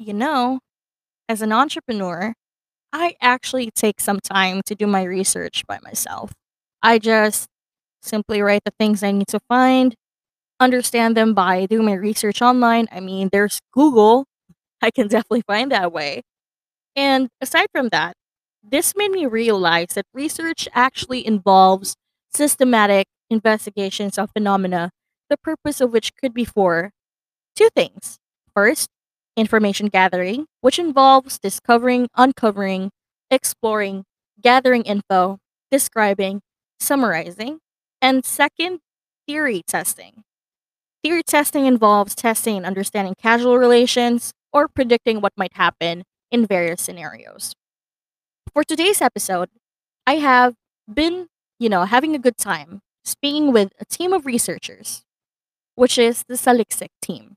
you know, as an entrepreneur, I actually take some time to do my research by myself. I just simply write the things I need to find, understand them by doing my research online. I mean, there's Google. I can definitely find that way. And aside from that, this made me realize that research actually involves systematic investigations of phenomena, the purpose of which could be for two things. First, information gathering, which involves discovering, uncovering, exploring, gathering info, describing, summarizing. And second, theory testing. Theory testing involves testing and understanding causal relations or predicting what might happen in various scenarios. For today's episode, I have been, you know, having a good time speaking with a team of researchers, which is the Saliksik team.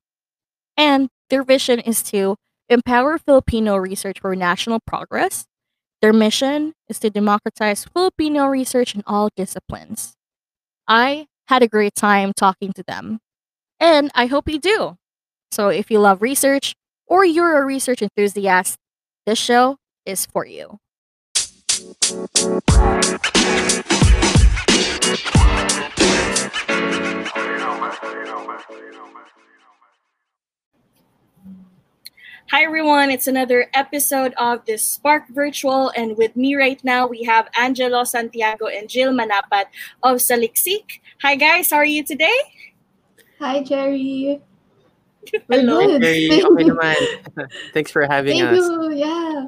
And their vision is to empower Filipino research for national progress. Their mission is to democratize Filipino research in all disciplines. I had a great time talking to them, and I hope you do. So, if you love research or you're a research enthusiast, this show is for you. Hi everyone, it's another episode of the Spark Virtual, and with me right now we have Angelo Santiago and Jill Manapat of Saliksik. Hi guys, how are you today? Hi Jerry. Hello. Okay, okay naman. Thanks for having Thank us. you. Yeah.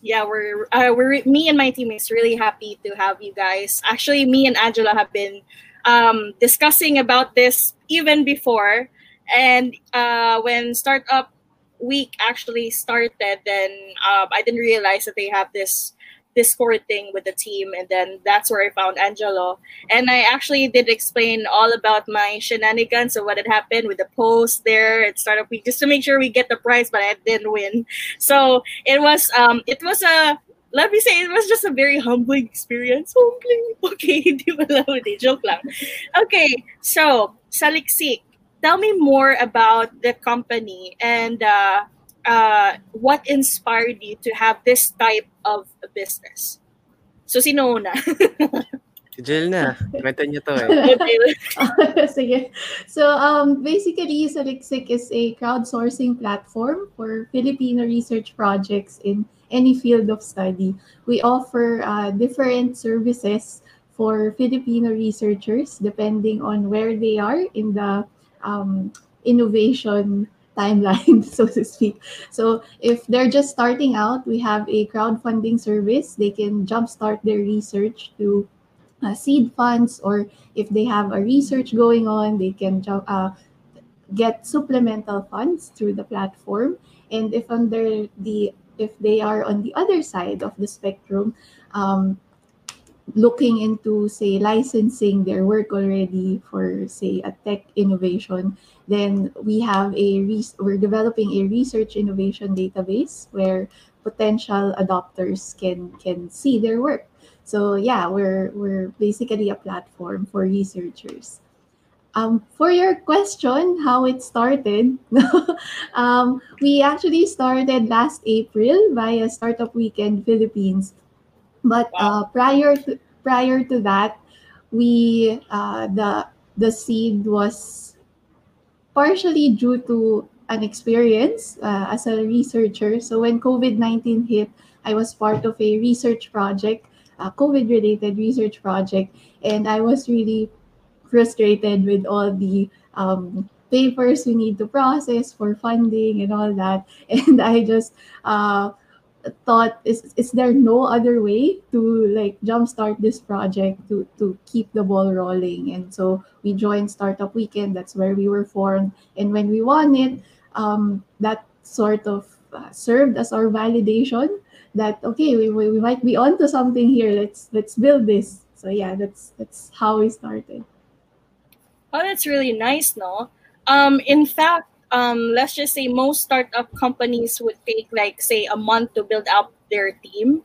Yeah, we're uh, we're me and my teammates really happy to have you guys. Actually, me and Angelo have been um, discussing about this even before, and uh, when startup week actually started, then um, I didn't realize that they have this Discord thing with the team, and then that's where I found Angelo. And I actually did explain all about my shenanigans of what had happened with the post there at startup week, just to make sure we get the prize, but I didn't win. So it was um it was a let me say it was just a very humbling experience. Humbling. Okay, joke lang. Okay, so Saliksik, tell me more about the company and uh, uh, what inspired you to have this type of business. So sino una? Jill na. Kwento niyo to eh. Okay. Sige. So um, basically, Saliksik is a crowdsourcing platform for Filipino research projects in any field of study. We offer uh, different services for Filipino researchers depending on where they are in the um, innovation timeline, so to speak. So if they're just starting out, we have a crowdfunding service. They can jumpstart their research to uh, seed funds, or if they have a research going on, they can uh, get supplemental funds through the platform. And if under the if they are on the other side of the spectrum, um, looking into say licensing their work already for say a tech innovation then we have a res- we're developing a research innovation database where potential adopters can can see their work so yeah we're we're basically a platform for researchers um, for your question, how it started, um, we actually started last April via Startup Weekend Philippines. But uh, prior to prior to that, we uh, the the seed was partially due to an experience uh, as a researcher. So when COVID nineteen hit, I was part of a research project, a COVID related research project, and I was really frustrated with all the um, papers we need to process for funding and all that. And I just uh, thought, is, is there no other way to like jumpstart this project to, to keep the ball rolling? And so we joined Startup Weekend. That's where we were formed. And when we won it, um, that sort of uh, served as our validation that okay we, we, we might be onto something here let's let's build this so yeah that's that's how we started Oh, that's really nice, no? Um, in fact, um, let's just say most startup companies would take like say a month to build up their team.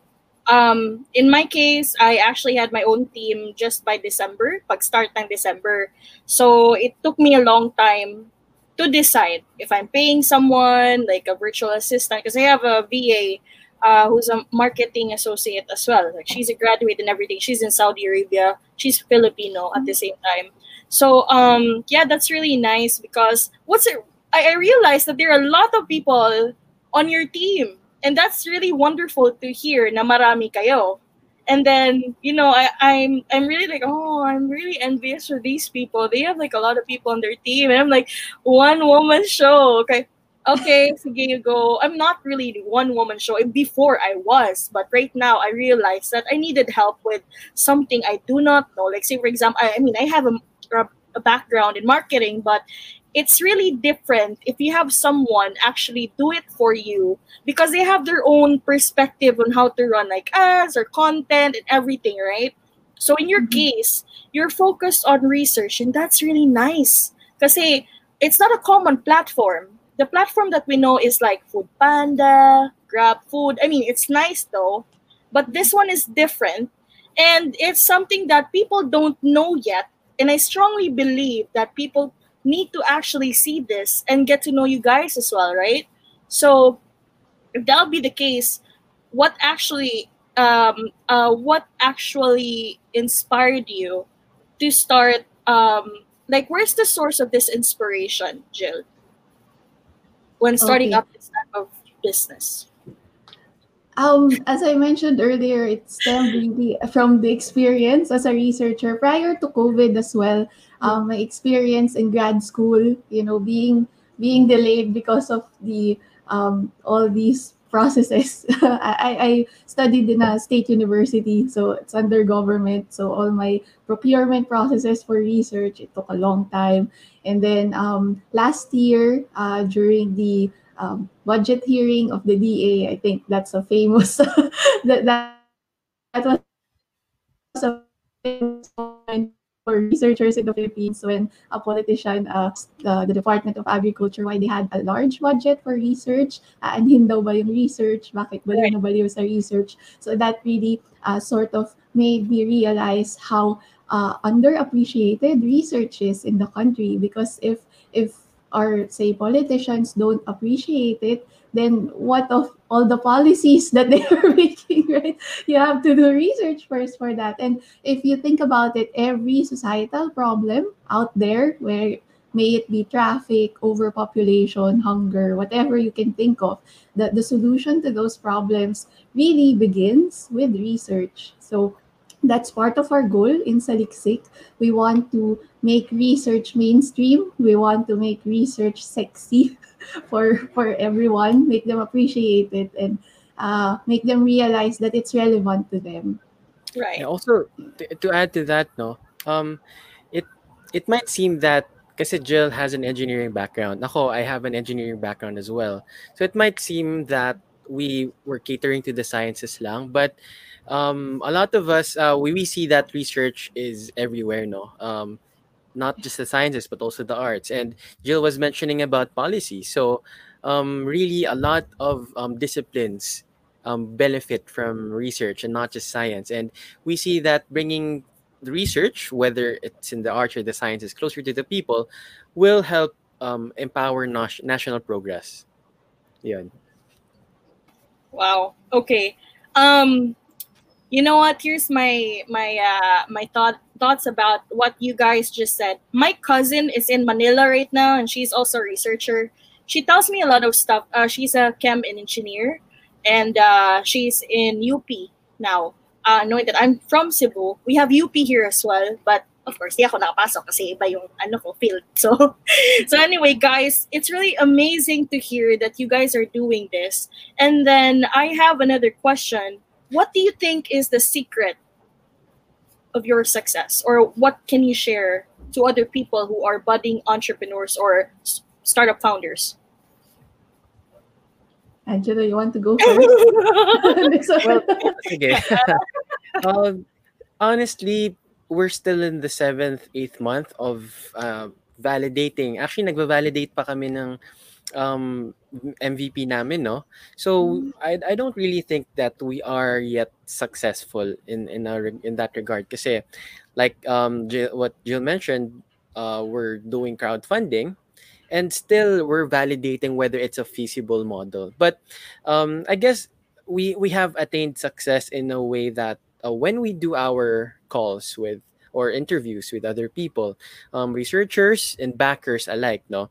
Um, in my case, I actually had my own team just by December, pag start ng December. So it took me a long time to decide if I'm paying someone like a virtual assistant because I have a VA uh, who's a marketing associate as well. Like she's a graduate and everything. She's in Saudi Arabia. She's Filipino at the same time. So um yeah, that's really nice because what's it I, I realized that there are a lot of people on your team. And that's really wonderful to hear na marami kayo. And then, you know, I, I'm I'm really like, oh, I'm really envious for these people. They have like a lot of people on their team. And I'm like, one woman show. Okay. Okay, sige, you go. I'm not really the one woman show. Before I was, but right now I realized that I needed help with something I do not know. Like, say, for example, I, I mean, I have a, a background in marketing, but it's really different if you have someone actually do it for you because they have their own perspective on how to run like ads or content and everything, right? So in your Mhm. case, you're focused on research and that's really nice. Because it's not a common platform. The platform that we know is like Food Panda, Grab Food. I mean, it's nice though, but this one is different and it's something that people don't know yet. And I strongly believe that people need to actually see this and get to know you guys as well, right? So if that'll be the case, what actually um uh what actually inspired you to start um like where's the source of this inspiration, Jill? When starting Okay. up this type of business. Um, as I mentioned earlier, it stemmed really from the experience as a researcher prior to COVID as well. Um, my experience in grad school, you know, being being delayed because of the um, all these processes. I, I studied in a state university, so it's under government. So all my procurement processes for research it took a long time. And then um, last year, uh, during the um, budget hearing of the DA. I think that's a famous that that that was a famous moment for researchers in the Philippines when a politician asked uh, the Department of Agriculture why they had a large budget for research uh, and daw ba yung research bakit baliw na baliw sa research? So that really uh, sort of made me realize how uh, underappreciated research is in the country because if if or say politicians don't appreciate it, then what of all the policies that they are making, right? You have to do research first for that. And if you think about it, every societal problem out there, where may it be traffic, overpopulation, hunger, whatever you can think of, the, the solution to those problems really begins with research. So that's part of our goal in Saliksik. We want to make research mainstream. We want to make research sexy for for everyone, make them appreciate it, and uh, make them realize that it's relevant to them. Right. Yeah, also to, to add to that, no, um, it it might seem that kasi Jill has an engineering background. Ako, I have an engineering background as well. So it might seem that we were catering to the sciences lang, but um, a lot of us uh, we, we see that research is everywhere, no. Um, not just the sciences but also the arts. And Jill was mentioning about policy. So um, really, a lot of um, disciplines um, benefit from research and not just science. And we see that bringing the research, whether it's in the arts or the sciences, closer to the people, will help um, empower nas- national progress. yeah Wow. Okay. Um you know what? Here's my my uh my thought thoughts about what you guys just said. My cousin is in Manila right now and she's also a researcher. She tells me a lot of stuff. Uh, she's a chem and engineer and uh, she's in UP now. Uh, knowing that I'm from Cebu, we have UP here as well, but of course, di ako nakapasok kasi iba yung ano ko field. So, so anyway, guys, it's really amazing to hear that you guys are doing this. And then I have another question. What do you think is the secret of your success? Or what can you share to other people who are budding entrepreneurs or s- startup founders? Angelo, you want to go first? Next. Well, sige. um, honestly, we're still in the seventh, eighth month of uh, validating. Actually, nagva-validate pa kami ng um, MVP namin, no? So, I, I don't really think that we are yet successful in in our, in that regard. Kasi, like um, Jill, what Jill mentioned, uh, we're doing crowdfunding, and still we're validating whether it's a feasible model. But um, I guess we we have attained success in a way that uh, when we do our calls with or interviews with other people, um, researchers and backers alike, no,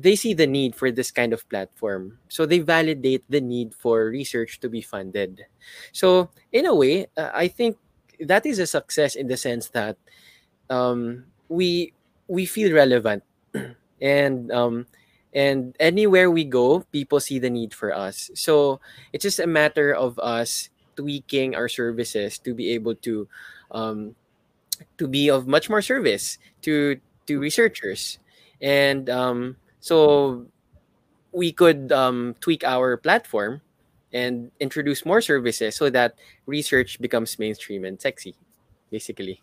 they see the need for this kind of platform. So they validate the need for research to be funded. So in a way, uh, I think that is a success in the sense that um, we we feel relevant and um, and anywhere we go, people see the need for us. So it's just a matter of us tweaking our services to be able to um, to be of much more service to to researchers and um, so we could um, tweak our platform and introduce more services so that research becomes mainstream and sexy basically.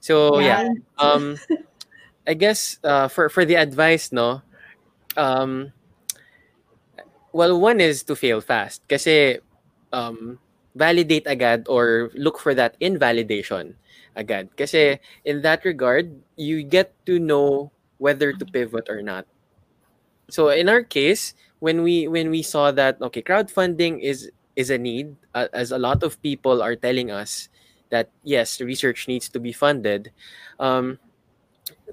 So yeah, um i guess uh, for for the advice no um well one is to fail fast kasi um validate agad or look for that invalidation agad. Kasi in that regard you get to know whether to pivot or not so in our case when we when we saw that okay crowdfunding is is a need uh, as a lot of people are telling us that yes research needs to be funded um,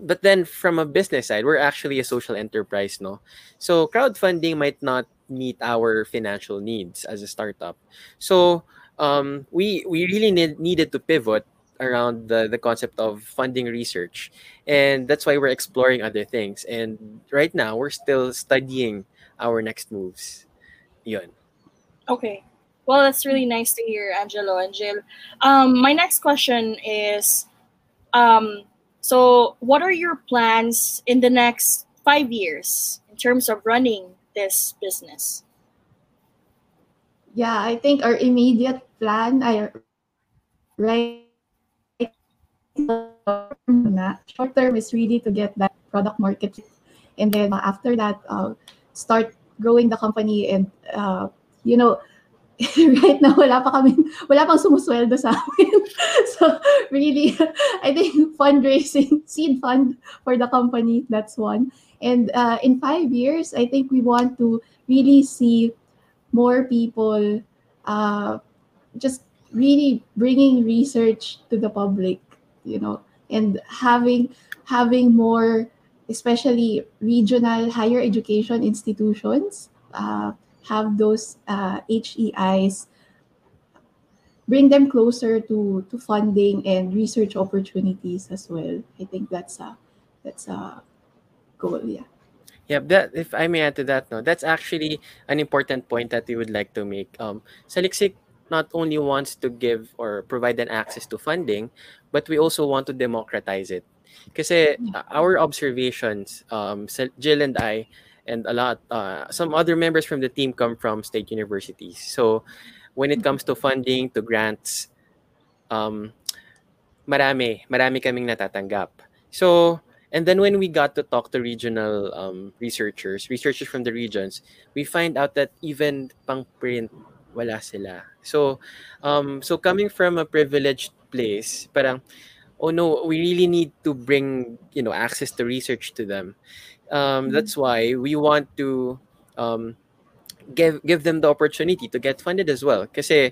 but then from a business side we're actually a social enterprise no? So crowdfunding might not meet our financial needs as a startup. So um, we we really need, needed to pivot around the, the concept of funding research and that's why we're exploring other things and right now we're still studying our next moves yun Okay. Well, that's really nice to hear, Angelo and Jill. Um, my next question is um, so, what are your plans in the next five years in terms of running this business? Yeah, I think our immediate plan, I right short term is really to get that product market, and then after that, uh, start growing the company and uh, you know. right now, wala pa kami, wala pang sumusweldo sa amin. so, really, I think fundraising, seed fund for the company, that's one. And uh, in five years, I think we want to really see more people uh, just really bringing research to the public you know and having having more especially regional higher education institutions uh, have those uh, HEIs bring them closer to to funding and research opportunities as well i think that's a that's a goal yeah Yeah, that if I may add to that, no, that's actually an important point that we would like to make. Um, Saliksik not only wants to give or provide an access to funding, but we also want to democratize it. Kasi uh, our observations, um, Jill and I, and a lot, uh, some other members from the team come from state universities. So when it comes to funding, to grants, um, marami, marami kaming natatanggap. So and then when we got to talk to regional um, researchers, researchers from the regions, we find out that even pang print, wala sila. So, um, so coming from a privileged place, parang, oh no, we really need to bring, you know, access to research to them. Um, that's why we want to um, give give them the opportunity to get funded as well. Because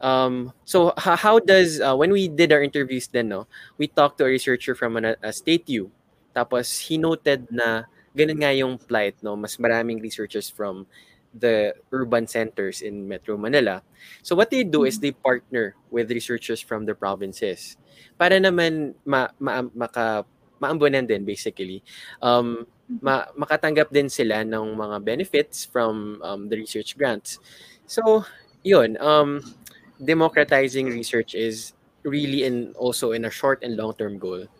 um, so h- how does uh, when we did our interviews then, no, we talked to a researcher from an, a state U Tapos he noted na ganun nga yung plight, no? Mas maraming researchers from the urban centers in Metro Manila. So what they do is they partner with researchers from the provinces para naman ma, ma maka maambunan din basically. Um, ma, makatanggap din sila ng mga benefits from um, the research grants. So, yun, um, democratizing research is really in also in a short and long-term goal.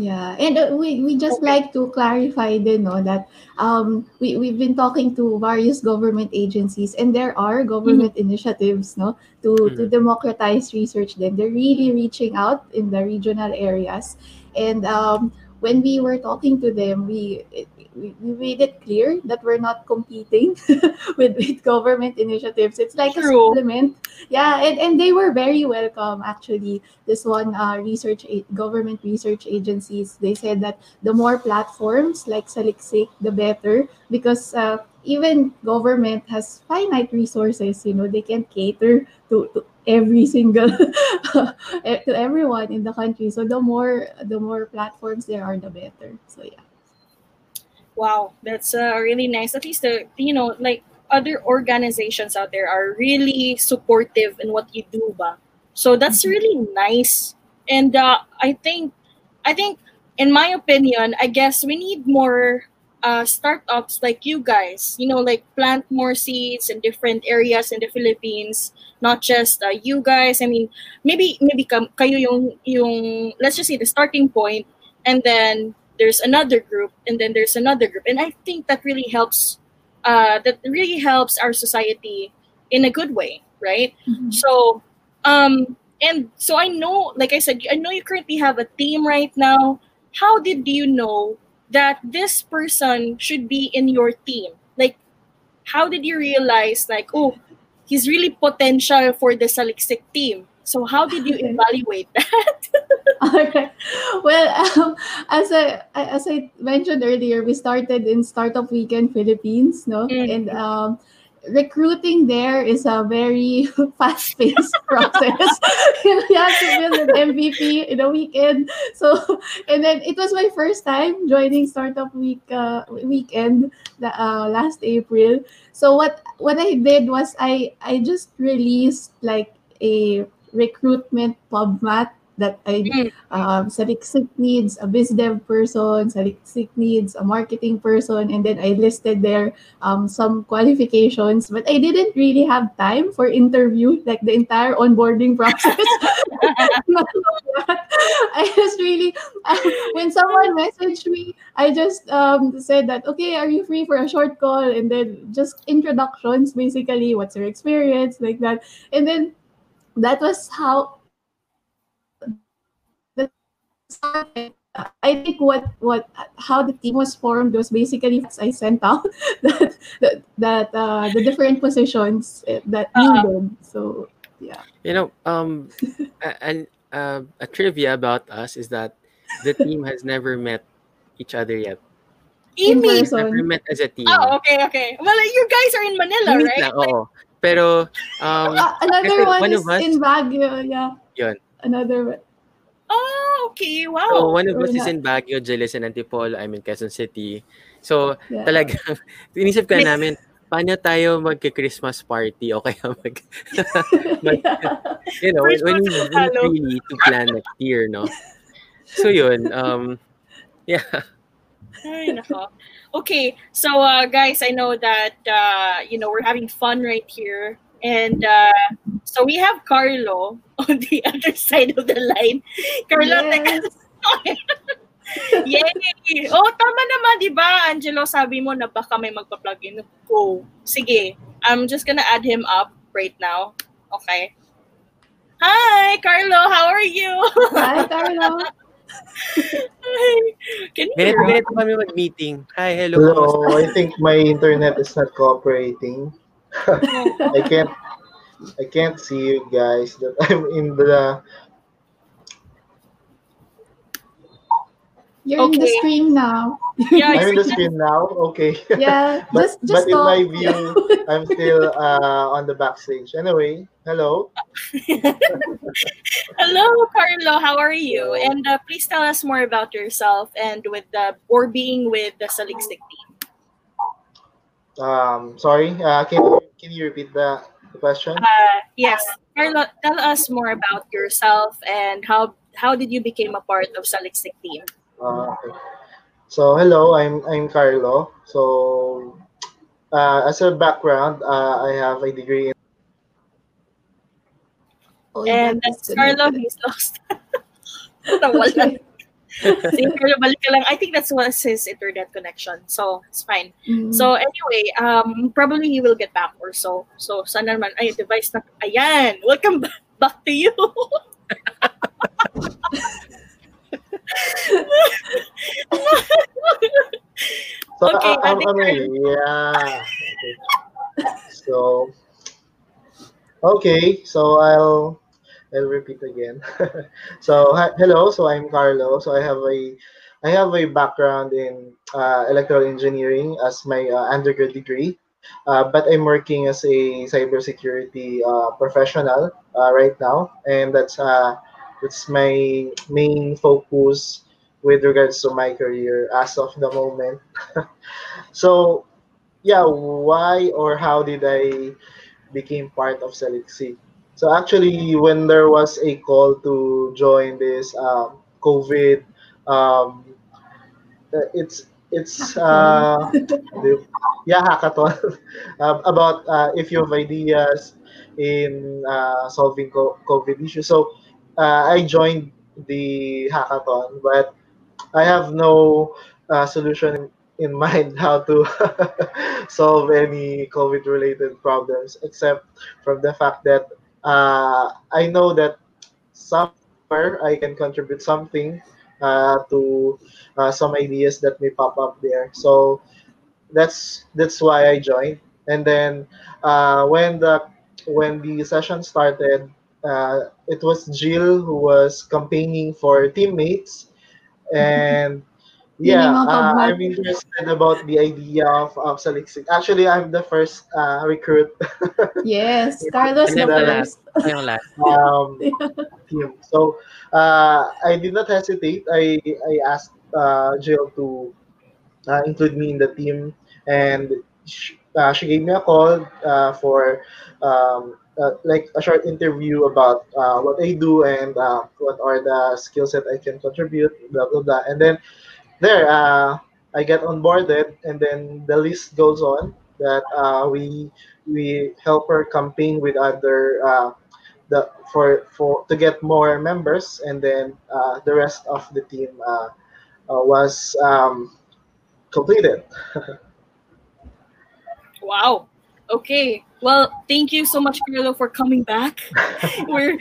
Yeah, and uh, we we just like to clarify din no that um we we've been talking to various government agencies and there are government initiatives no to to Mhm. democratize research then they're really reaching out in the regional areas. And um when we were talking to them we we, we made it clear that we're not competing with, with government initiatives. It's like a True. supplement. Yeah, and, and they were very welcome actually. This one uh, research government research agencies they said that the more platforms like Saliksik, the better because uh, even government has finite resources. You know they can cater to, to every single to everyone in the country. So the more the more platforms there are, the better. So yeah. Wow, that's uh, really nice. At least the you know like other organizations out there are really supportive in what you do, ba? So that's Mhm. really nice. And uh, I think, I think, in my opinion, I guess we need more uh, startups like you guys. You know, like plant more seeds in different areas in the Philippines. Not just uh, you guys. I mean, maybe maybe kayo yung yung let's just say the starting point, and then there's another group and then there's another group. And i think that really helps uh, that really helps our society in a good way right? So um and so i know like i said i know you currently have a team right now. How did you know that this person should be in your team? Like how did you realize like oh he's really potential for the saliksik team? So how did you evaluate that Okay. Well, um, as I as I mentioned earlier, we started in Startup Weekend Philippines, no, Mm. and um, recruiting there is a very fast-paced process. you have to build an MVP in a weekend. So, and then it was my first time joining Startup Week uh, weekend the, uh, last April. So what what I did was I I just released like a recruitment PubMat that I Mm. um, Saliksik needs a biz dev person, Saliksik needs a marketing person, and then I listed there um, some qualifications, but I didn't really have time for interview, like the entire onboarding process. I just really, when someone messaged me, I just um, said that, okay, are you free for a short call? And then just introductions, basically, what's your experience, like that. And then that was how I think what what how the team was formed was basically as I sent out that that, that uh, the different positions eh, that Uh-huh. needed. So yeah. You know, um, and uh, a trivia about us is that the team has never met each other yet. In Amy. Never met as a team. Oh, okay, okay. Well, you guys are in Manila, Meet right? lang, oo. Pero, um, Uh, another one one is us- in Baguio. Yeah. Yun. Another one. Oh, okay. wow. so one of us is in Baguio, Jealous and Antipolo, I'm in Quezon City. So, Yeah. talagang, inisip ka namin, paano tayo magka-Christmas party o kaya mag, mag- you know, when, First when we really to plan next year, no? So yun, um, yeah. Ay, nako. Okay, so uh, guys, I know that uh, you know we're having fun right here, and uh, so we have Carlo on the other side of the line. Carlo, teka. Yay! Oh, tama naman, di ba? Angelo, sabi mo na baka may magpa-plug in. Go. Sige. I'm just gonna add him up right now. Okay. Hi, Carlo. How are you? Hi, Carlo. Can you Ganito, hear us? ganito kami mag-meeting. Hi, hello? Hello, I think my internet is not cooperating. I can't I can't see you guys that I'm in the You're in the screen now. Yeah, I'm in the screen now. Okay. Yeah. but just just but in my view, I'm still uh, on the backstage. Anyway, hello. Hello, Carlo. How are you? And uh, please tell us more about yourself and with the or being with the Saliksik team. Um, sorry. Uh, can can you repeat the, the question? Uh, yes, Carlo, tell us more about yourself and how how did you become a part of Saliksik team? Uh, okay. So hello, I'm I'm Carlo. So uh, as a background, uh, I have a degree in Oh, And that that's is Carlo. connected. He's lost. Nawala. Balik ka lang. I think that's was his internet connection. So, it's fine. Mm. So, anyway, um, probably he will get back or so. So, sana naman, ay, device na, ayan, welcome back, back to you. So, Okay, I, I'm, Ate Yeah. Okay. So, okay. So I'll I'll repeat again. so hi, hello. So I'm Carlo. So I have a I have a background in uh, electrical engineering as my uh, undergrad degree, uh, but I'm working as a cybersecurity uh, professional uh, right now, and that's uh, that's my main focus with regards to my career as of the moment. so yeah, why or how did I became part of Saliksik? So actually, when there was a call to join this um, COVID, um, uh, it's it's uh, yeah hackathon uh, about uh, if you have ideas in uh, solving COVID issues. So uh, I joined the hackathon, but I have no uh, solution in mind how to solve any COVID related problems, except from the fact that uh, I know that somewhere I can contribute something uh, to uh, some ideas that may pop up there. So that's that's why I joined. And then uh, when the when the session started, uh, it was Jill who was campaigning for teammates and yeah, yung mga uh. I'm interested about the idea of, of Saliksik. Actually, I'm the first uh, recruit Yes, Carlos the And then, first. Yung last. um, team. So uh, I did not hesitate. I I asked uh, Jill to uh, include me in the team, and she, uh, she gave me a call uh, for um, uh, like a short interview about uh, what I do and uh, what are the skills that I can contribute, blah blah blah. And then there, uh, I get onboarded, and then the list goes on that uh, we we help her campaign with other uh, the for for to get more members, and then uh, the rest of the team uh, uh, was um, completed. Wow. Okay. Well, thank you so much, Carlo, for coming back. We're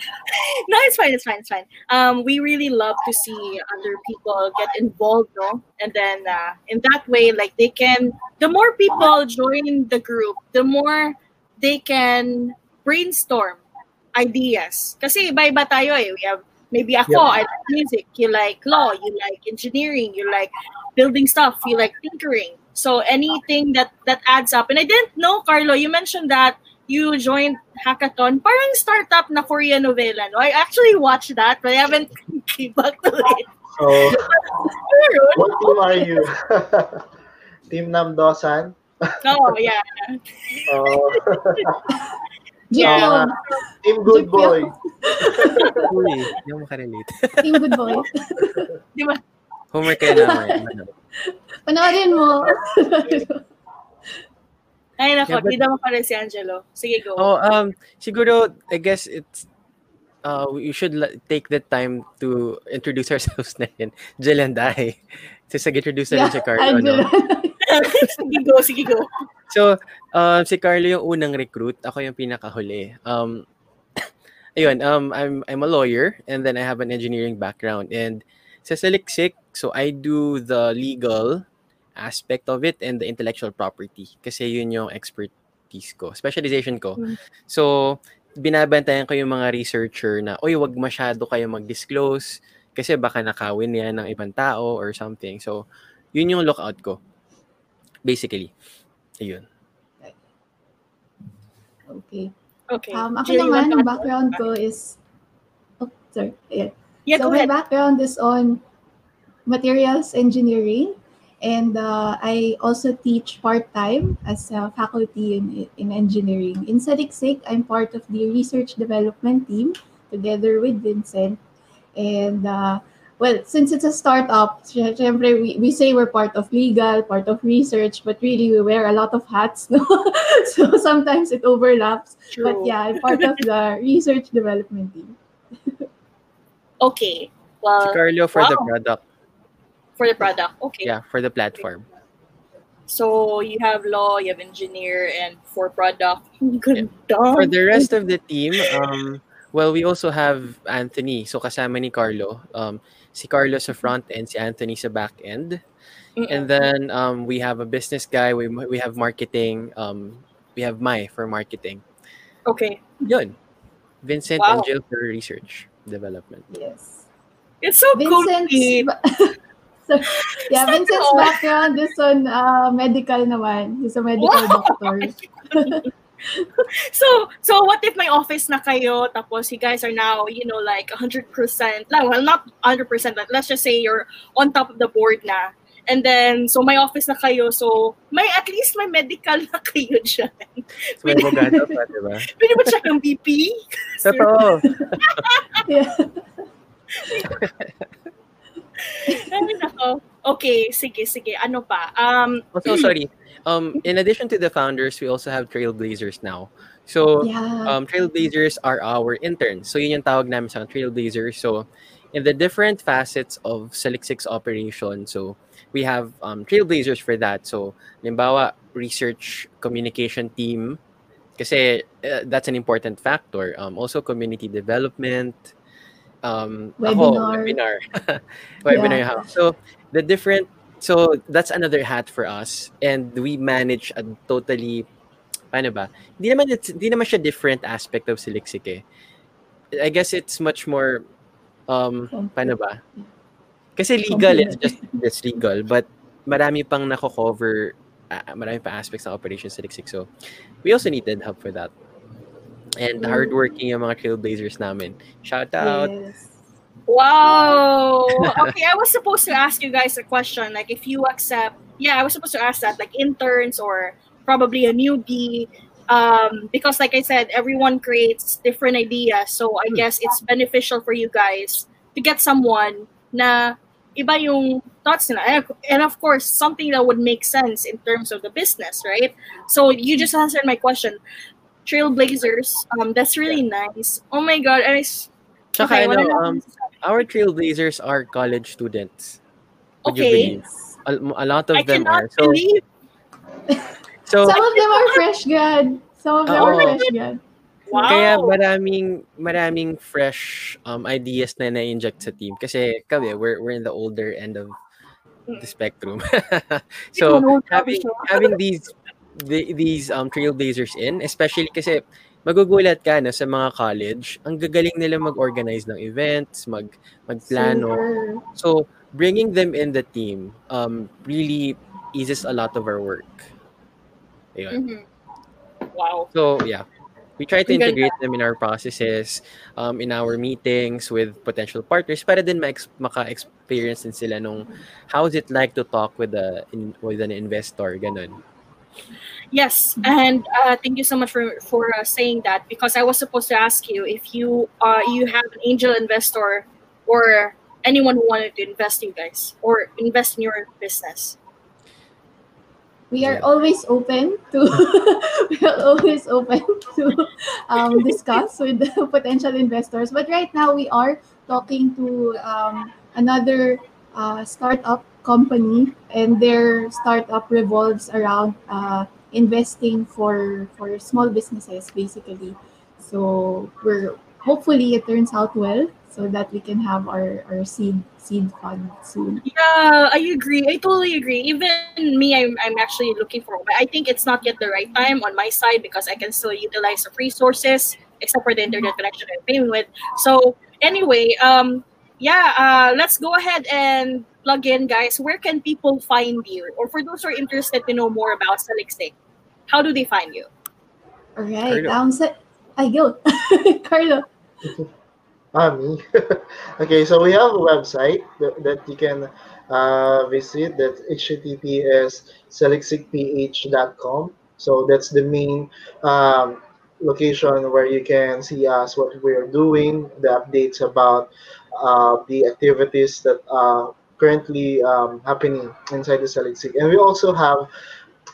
no, it's fine. It's fine. It's fine. Um, we really love to see other people get involved, no, and then uh, in that way, like they can. The more people join the group, the more they can brainstorm ideas. Kasi iba-iba tayo eh. We have maybe ako, Yeah. I like music. You like law. You like engineering. You like building stuff. You like tinkering. So anything that that adds up. And I didn't know, Carlo. You mentioned that you joined hackathon. Parang startup na Korean novela. No, I actually watched that, but I haven't came back to it. So, what team are you? team Nam Do-san? Oh, yeah. Oh, Jeep Uh, team Good Jeep Boy. Uy, hindi ako makarelate. Team Good Boy. Di ba? Homework kayo naman. Ano? Panoorin mo. Ay, nako. Yeah, but- Di naman pala si Angelo. Sige, go. Oh, um, siguro, I guess it's, uh, we should take the time to introduce ourselves na yun. Jill and I. So, introduce na rin si Carlo, Angelo. no? sige, go. Sige, go. So, um, si Carlo yung unang recruit. Ako yung pinakahuli. Um, ayun, um, I'm, I'm a lawyer and then I have an engineering background. And sa Selixic, so I do the legal aspect of it and the intellectual property. Kasi yun yung expertise ko, specialization ko. Mm. So, binabantayan ko yung mga researcher na, oy, wag masyado kayo mag-disclose kasi baka nakawin yan ng ibang tao or something. So, yun yung lookout ko. Basically. Ayun. Okay. Okay. Um, ako Jill, naman, to ang background ko is, oh, sorry. Ayan. Yeah, so my ahead. background is on materials engineering, and uh, I also teach part time as a faculty in, in engineering. In Saliksik, I'm part of the research development team together with Vincent. And uh, well, since it's a startup, sy- syempre we, we say we're part of legal, part of research, but really we wear a lot of hats. No? so sometimes it overlaps. But yeah, I'm part of the research development team. Okay. Si Well, Carlo for the product. For the product. Okay. Yeah, for the platform. So you have law, you have engineer, and for product. Ang Ganda. For the rest of the team, um, well, we also have Anthony. So kasama ni Carlo. Um, si Carlo sa front end, si Anthony sa back end. And then um, we have a business guy. We we have marketing. Um, we have Mai for marketing. Okay. Yun. Vincent Wow. and Jill for research development. Yes. It's so Vincent's complete. So, yeah, Sana Vincent's all. background is on uh, medical naman. He's a medical Wow. doctor. So, so what if my office na kayo, tapos you guys are now, you know, like 100%, no, well, not 100%, but let's just say you're on top of the board na. And then, so may office na kayo, so may, at least may medical na kayo dyan. So may abogado pa, di ba? Pwede ba siya ng BP? Totoo. Yeah. Ay, nako. Okay, sige, sige. Ano pa? Um, Also, sorry. Um, in addition to the founders, we also have trailblazers now. So, Yeah. um, trailblazers are our interns. So, yun yung tawag namin sa trailblazers. So, in the different facets of Saliksik operation, so, we have um, trailblazers for that. So, limbawa, research communication team, kasi uh, that's an important factor. Um, also, community development, um, ako, Webinar. webinar. webinar yung. So, the different, so, that's another hat for us. And we manage a totally paano ba? Hindi naman it's, hindi naman siya different aspect of Saliksik eh. I guess it's much more um paano ba? Kasi legal it's just it's legal but marami pang nako-cover uh, marami pa aspects ng Operation Saliksik. So we also needed help for that. And Mm. hardworking yung mga trailblazers namin. Shout out. Yes. Wow. Okay, I was supposed to ask you guys a question. Like, if you accept, yeah, I was supposed to ask that, like interns or probably a newbie. Um, because, like I said, everyone creates different ideas. So I guess it's beneficial for you guys to get someone na iba yung thoughts nila. And- And of course, something that would make sense in terms of the business, right? So you just answered my question. Trailblazers, um, that's really nice. Oh my god, I s- Tsaka Okay, ano, wala um, our trailblazers are college students. Would Okay. A, a lot of I them cannot are. So, believe so Some of them are fresh grad. Some of them are fresh grad. Wow. Kaya maraming maraming fresh um, ideas na na-inject sa team kasi kami we're we're in the older end of the spectrum. so having having these the, these um trailblazers in especially kasi magugulat ka na sa mga college, ang gagaling nila mag-organize ng events, mag magplano. So bringing them in the team um really eases a lot of our work. Ayun. Mhm. Wow. So yeah, we try to integrate them in our processes, um, in our meetings with potential partners para din ma- maka-experience din sila nung how is it like to talk with a in, with an investor, ganun. Yes, and uh, thank you so much for for uh, saying that because I was supposed to ask you if you uh you have an angel investor or anyone who wanted to invest in guys or invest in your business. We are always open to we are always open to um, discuss with the potential investors. But right now we are talking to um, another uh, startup company, and their startup revolves around uh, investing for for small businesses, basically. So we're hopefully it turns out well, so that we can have our our seed seed fund soon. Yeah, I agree. I totally agree. Even me, I'm, I'm actually looking for, but I think it's not yet the right time on my side because I can still utilize the resources, except for the internet connection I'm paying with. So anyway, um, yeah, uh, let's go ahead and plug in, guys. Where can people find you? Or for those who are interested to know more about Saliksik, how do they find you? All right, Carlo. um, sa- ay, go, Carlo. Ah, me. okay, so we have a website that, that you can uh, visit. That's https saliksikph.com. So that's the main um, location where you can see us, what we're doing, the updates about uh, the activities that are currently um, happening inside the Saliksik. And we also have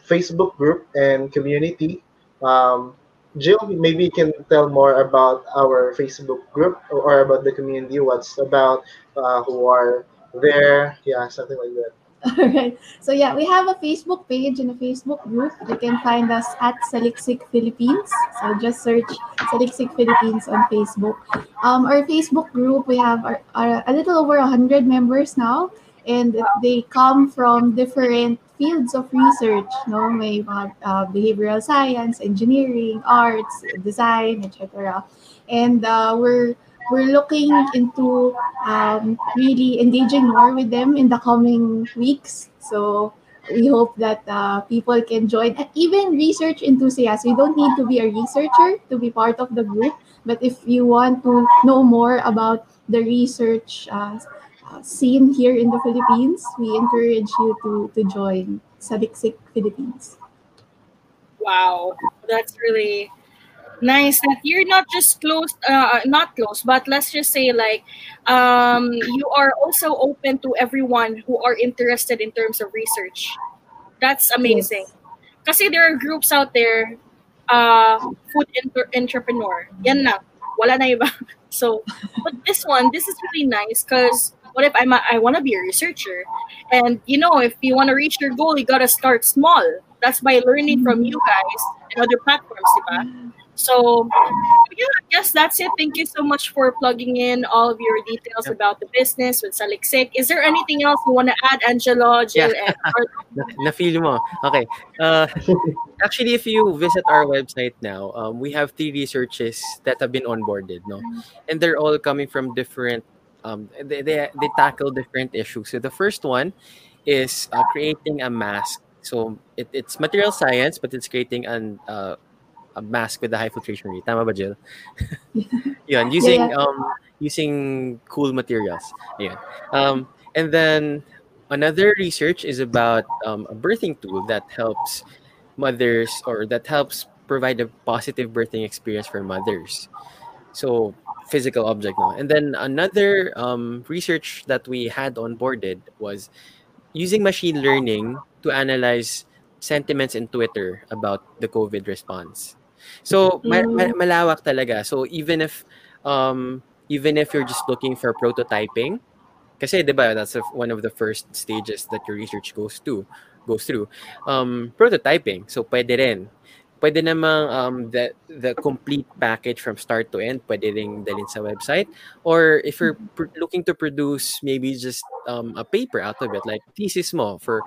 Facebook group and community. Um, Jill, maybe you can tell more about our Facebook group or about the community, what's about, uh, who are there, yeah, something like that. Right. So yeah, we have a Facebook page and a Facebook group. You can find us at Saliksik Philippines. So just search Saliksik Philippines on Facebook. Um, our Facebook group, we have our, our, a little over 100 members now. and they come from different fields of research. No, may uh, behavioral science, engineering, arts, design, etc. And uh, we're we're looking into um, really engaging more with them in the coming weeks. So we hope that uh, people can join. Even research enthusiasts, you don't need to be a researcher to be part of the group. But if you want to know more about the research uh, uh, scene here in the Philippines, we encourage you to, to join Saliksik Philippines. Wow, that's really nice that you're not just close uh not close but let's just say like um you are also open to everyone who are interested in terms of research. That's amazing. Because there are groups out there uh food inter- entrepreneur. Yan na. Wala na iba. So but this one this is really nice because what if I'm a, I want to be a researcher? And you know if you want to reach your goal you got to start small. That's by learning from you guys and other platforms diba? So, yeah, I guess that's it. Thank you so much for plugging in all of your details about the business with Saliksik. Is there anything else you want to add, Angelo, Jill, Yeah. and na, mo. Okay. Uh, actually, if you visit our website now, um, we have three researches that have been onboarded, no? And they're all coming from different, um, they, they, they tackle different issues. So the first one is uh, creating a mask. So it, it's material science, but it's creating an, uh, a mask with a high filtration rate. Tama ba, Jill? Yun, using yeah. um using cool materials. Yeah. Um, and then another research is about um, a birthing tool that helps mothers or that helps provide a positive birthing experience for mothers. So physical object now. And then another um, research that we had onboarded was using machine learning to analyze sentiments in Twitter about the COVID response. So ma- ma- malawak talaga. So even if um, even if you're just looking for prototyping, kasi 'di ba that's the- one of the first stages that your research goes to goes through. Um, prototyping. So pwede rin. Pwede namang um, the, the complete package from start to end, pwede rin dalhin sa website. Or if you're pr- looking to produce maybe just um, a paper out of it, like thesis mo for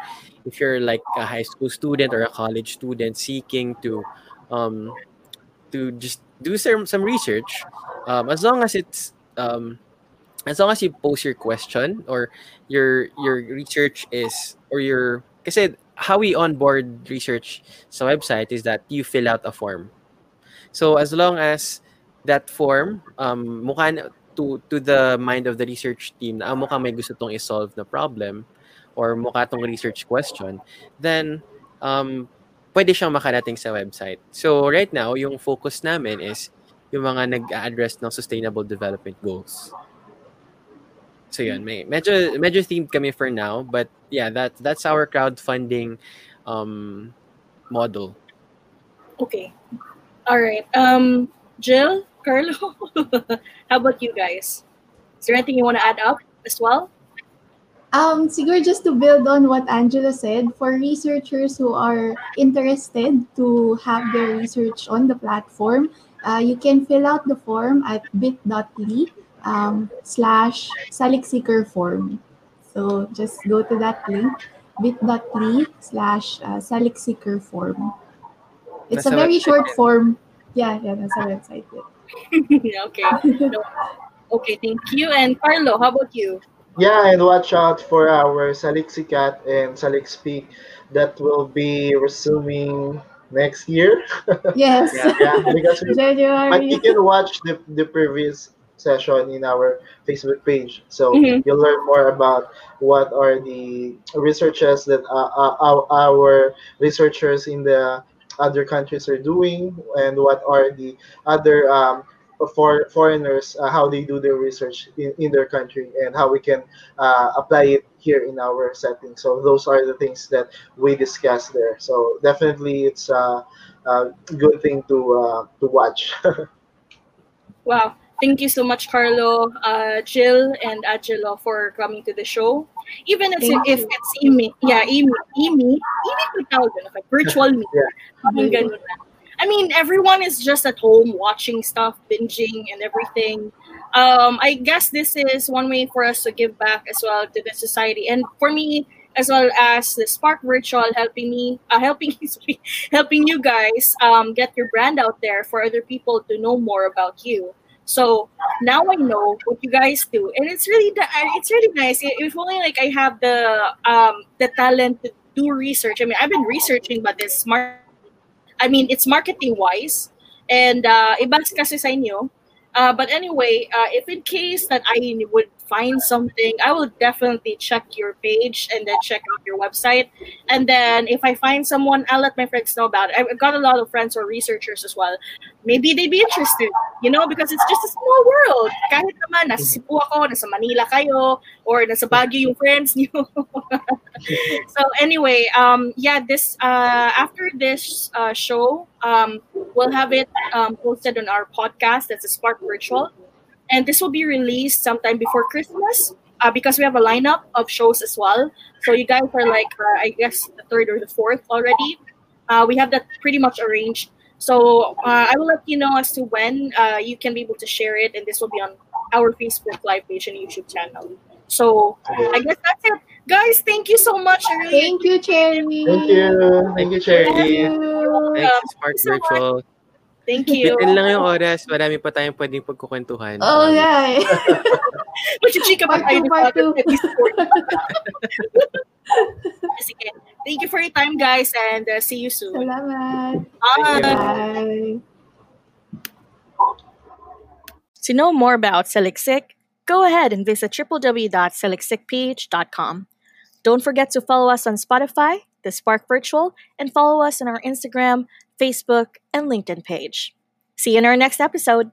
if you're like a high school student or a college student seeking to um, to just do some some research, um, as long as it's um, as long as you post your question or your your research is or your kasi how we onboard research sa website is that you fill out a form. So as long as that form um mukha to to the mind of the research team na ah, mukhang may gusto tong i-solve na problem or mukha tong research question, then um pwede siyang makarating sa website. So right now, yung focus namin is yung mga nag-address ng sustainable development goals. So yun, may medyo medyo themed kami for now, but yeah, that that's our crowdfunding um model. Okay. All right. Um, Jill, Carlo, how about you guys? Is there anything you want to add up as well? Um, siguro just to build on what Angelo said, for researchers who are interested to have their research on the platform, uh, you can fill out the form at bit.ly um, slash Seeker form. So just go to that link, bit.ly slash uh, Seeker form. It's Nasa a very short form. Yeah, yeah, that's a website. Yeah, okay. No. Okay, thank you. And Carlo, how about you? Yeah, and watch out for our Salixicat and Salixpeak that will be resuming next year. Yes, yeah, because we, but you can watch the, the previous session in our Facebook page. So Mhm. you'll learn more about what are the researches that uh, uh, our, our researchers in the other countries are doing and what are the other um, for foreigners uh, how they do their research in, in their country and how we can uh, apply it here in our setting so those are the things that we discuss there so definitely it's a, a good thing to uh, to watch Wow. Thank you so much, Carlo, uh, Jill, and Angelo for coming to the show. Even if, Thank if it's Amy, yeah, Amy, Amy, Amy 2000, okay, virtual me. Parang ganun na. I mean, everyone is just at home watching stuff, binging and everything. um, I guess this is one way for us to give back as well to the society, and for me as well as the Spark Virtual helping me, uh, helping helping you guys um, get your brand out there for other people to know more about you. So now I know what you guys do, and it's really it's really nice. If only like I have the um, the talent to do research. I mean, I've been researching, but this smart. I mean, it's marketing wise, and uh, iba kasi sa inyo. Uh, but anyway, uh, if in case that I would find something, I will definitely check your page and then check out your website. And then if I find someone, I'll let my friends know about it. I've got a lot of friends are researchers as well. Maybe they'd be interested, you know, because it's just a small world. Kahit naman, nasa Cebu ako, nasa Manila kayo, or nasa Baguio yung friends niyo. so anyway, um, yeah, this uh, after this uh, show, um, we'll have it um, posted on our podcast. That's a Spark Virtual, and this will be released sometime before Christmas uh, because we have a lineup of shows as well. So you guys are like, uh, I guess, the third or the fourth already. Uh, we have that pretty much arranged. So uh, I will let you know as to when uh, you can be able to share it, and this will be on our Facebook live page and YouTube channel. So I guess that's it, guys. Thank you so much. I really Thank you, Cherry. Thank you. Thank you, Cherry. Thank you. Thanks, Spark so much. Thank you. Bitin lang yung oras. Marami pa tayong pwedeng pagkukwentuhan. Oh, Marami. yeah. Machichika pa Part tayo two, ni part Father two. Sige. Thank you for your time, guys, and uh, see you soon. Salamat. Bye. Bye. To know more about Saliksik, go ahead and visit www.saliksikph.com. Don't forget to follow us on Spotify, The Spark Virtual, and follow us on our Instagram, Facebook, and LinkedIn page. See you in our next episode.